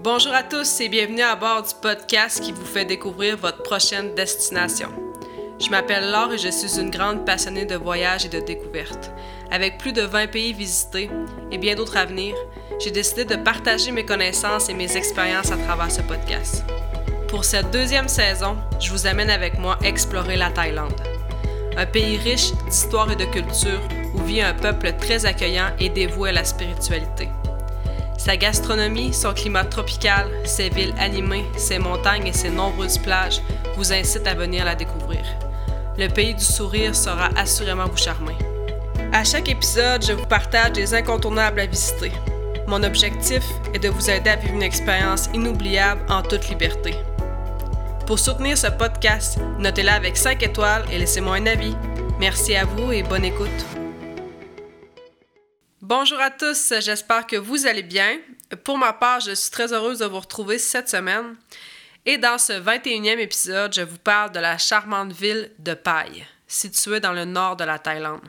Bonjour à tous et bienvenue à bord du podcast qui vous fait découvrir votre prochaine destination. Je m'appelle Laure et je suis une grande passionnée de voyages et de découvertes. Avec plus de 20 pays visités et bien d'autres à venir, j'ai décidé de partager mes connaissances et mes expériences à travers ce podcast. Pour cette deuxième saison, je vous amène avec moi explorer la Thaïlande. Un pays riche d'histoire et de culture où vit un peuple très accueillant et dévoué à la spiritualité. Sa gastronomie, son climat tropical, ses villes animées, ses montagnes et ses nombreuses plages vous incitent à venir la découvrir. Le pays du sourire sera assurément vous charmer. À chaque épisode, je vous partage des incontournables à visiter. Mon objectif est de vous aider à vivre une expérience inoubliable en toute liberté. Pour soutenir ce podcast, notez-la avec 5 étoiles et laissez-moi un avis. Merci à vous et bonne écoute. Bonjour à tous, j'espère que vous allez bien. Pour ma part, je suis très heureuse de vous retrouver cette semaine. Et dans ce 21e épisode, je vous parle de la charmante ville de Pai, située dans le nord de la Thaïlande.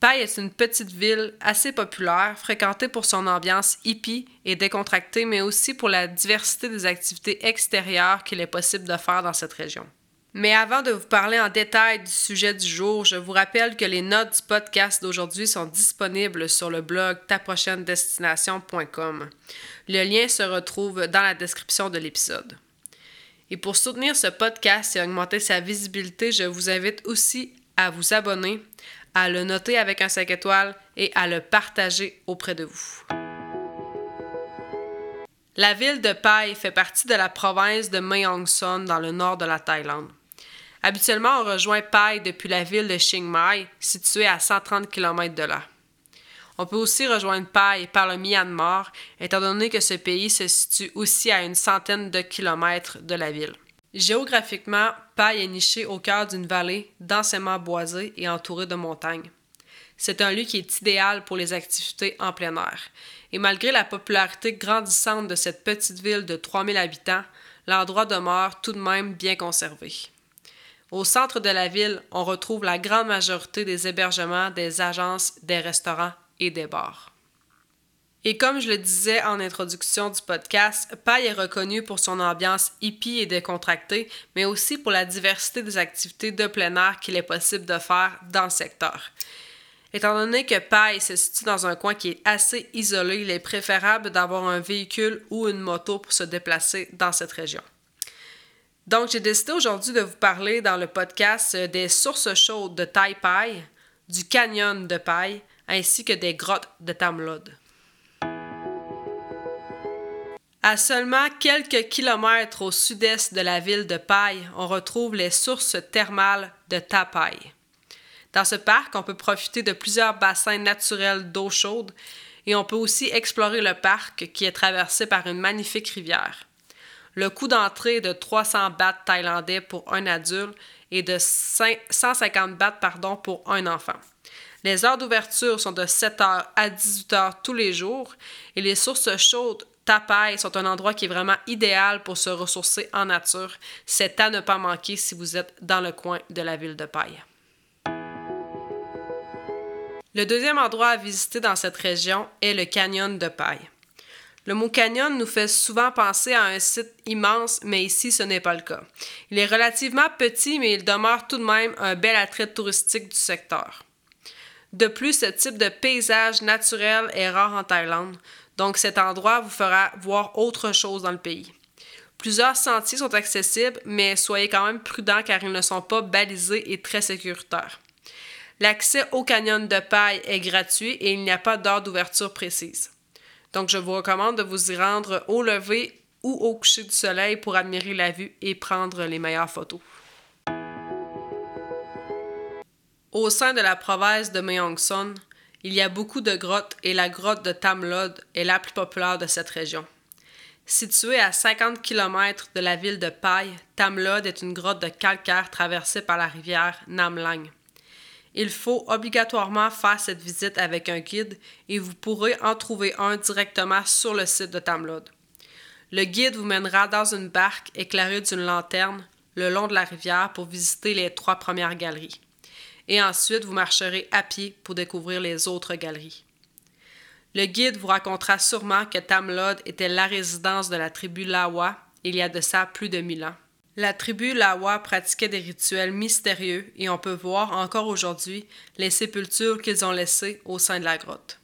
Pai est une petite ville assez populaire, fréquentée pour son ambiance hippie et décontractée, mais aussi pour la diversité des activités extérieures qu'il est possible de faire dans cette région. Mais avant de vous parler en détail du sujet du jour, je vous rappelle que les notes du podcast d'aujourd'hui sont disponibles sur le blog taprochainedestination.com. Le lien se retrouve dans la description de l'épisode. Et pour soutenir ce podcast et augmenter sa visibilité, je vous invite aussi à vous abonner, à le noter avec un 5 étoiles et à le partager auprès de vous. La ville de Pai fait partie de la province de Mae Son dans le nord de la Thaïlande. Habituellement, on rejoint Pai depuis la ville de Chiang Mai, située à 130 km de là. On peut aussi rejoindre Pai par le Myanmar, étant donné que ce pays se situe aussi à une centaine de kilomètres de la ville. Géographiquement, Pai est niché au cœur d'une vallée densément boisée et entourée de montagnes. C'est un lieu qui est idéal pour les activités en plein air. Et malgré la popularité grandissante de cette petite ville de 3000 habitants, l'endroit demeure tout de même bien conservé. Au centre de la ville, on retrouve la grande majorité des hébergements, des agences, des restaurants et des bars. Et comme je le disais en introduction du podcast, Pai est reconnu pour son ambiance hippie et décontractée, mais aussi pour la diversité des activités de plein air qu'il est possible de faire dans le secteur. Étant donné que Pai se situe dans un coin qui est assez isolé, il est préférable d'avoir un véhicule ou une moto pour se déplacer dans cette région. Donc, j'ai décidé aujourd'hui de vous parler dans le podcast euh, des sources chaudes de Tai Pai, du canyon de Pai, ainsi que des grottes de Tamlod. À seulement quelques kilomètres au sud-est de la ville de Pai, on retrouve les sources thermales de Tapai. Dans ce parc, on peut profiter de plusieurs bassins naturels d'eau chaude et on peut aussi explorer le parc qui est traversé par une magnifique rivière. Le coût d'entrée est de 300 bahts thaïlandais pour un adulte et de 150 bahts pour un enfant. Les heures d'ouverture sont de 7h à 18h tous les jours et les sources chaudes Tapai sont un endroit qui est vraiment idéal pour se ressourcer en nature. C'est à ne pas manquer si vous êtes dans le coin de la ville de Pai. Le deuxième endroit à visiter dans cette région est le canyon de Pai. Le mot canyon nous fait souvent penser à un site immense, mais ici ce n'est pas le cas. Il est relativement petit, mais il demeure tout de même un bel attrait touristique du secteur. De plus, ce type de paysage naturel est rare en Thaïlande, donc cet endroit vous fera voir autre chose dans le pays. Plusieurs sentiers sont accessibles, mais soyez quand même prudents car ils ne sont pas balisés et très sécuritaires. L'accès au canyon de paille est gratuit et il n'y a pas d'heure d'ouverture précise. Donc, je vous recommande de vous y rendre au lever ou au coucher du soleil pour admirer la vue et prendre les meilleures photos. Au sein de la province de Son, il y a beaucoup de grottes et la grotte de Tamlod est la plus populaire de cette région. Située à 50 km de la ville de Pai, Tamlod est une grotte de calcaire traversée par la rivière Namlang. Il faut obligatoirement faire cette visite avec un guide et vous pourrez en trouver un directement sur le site de Tamlod. Le guide vous mènera dans une barque éclairée d'une lanterne le long de la rivière pour visiter les trois premières galeries. Et ensuite, vous marcherez à pied pour découvrir les autres galeries. Le guide vous racontera sûrement que Tamlod était la résidence de la tribu Lawa il y a de ça plus de mille ans. La tribu Lawa pratiquait des rituels mystérieux et on peut voir encore aujourd'hui les sépultures qu'ils ont laissées au sein de la grotte.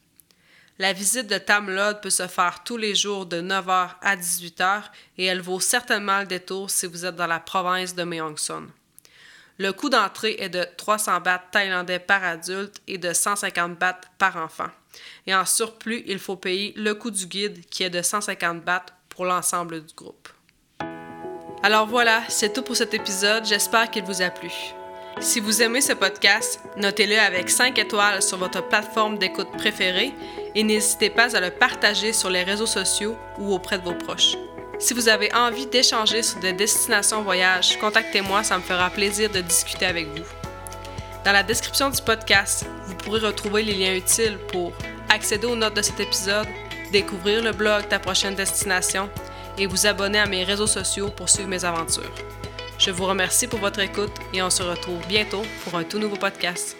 La visite de Tamlod peut se faire tous les jours de 9h à 18h et elle vaut certainement le détour si vous êtes dans la province de Meongson. Le coût d'entrée est de 300 bahts thaïlandais par adulte et de 150 bahts par enfant. Et en surplus, il faut payer le coût du guide qui est de 150 bahts pour l'ensemble du groupe. Alors voilà, c'est tout pour cet épisode. J'espère qu'il vous a plu. Si vous aimez ce podcast, notez-le avec 5 étoiles sur votre plateforme d'écoute préférée et n'hésitez pas à le partager sur les réseaux sociaux ou auprès de vos proches. Si vous avez envie d'échanger sur des destinations voyage, contactez-moi, ça me fera plaisir de discuter avec vous. Dans la description du podcast, vous pourrez retrouver les liens utiles pour accéder aux notes de cet épisode, découvrir le blog Ta prochaine destination et vous abonner à mes réseaux sociaux pour suivre mes aventures. Je vous remercie pour votre écoute et on se retrouve bientôt pour un tout nouveau podcast.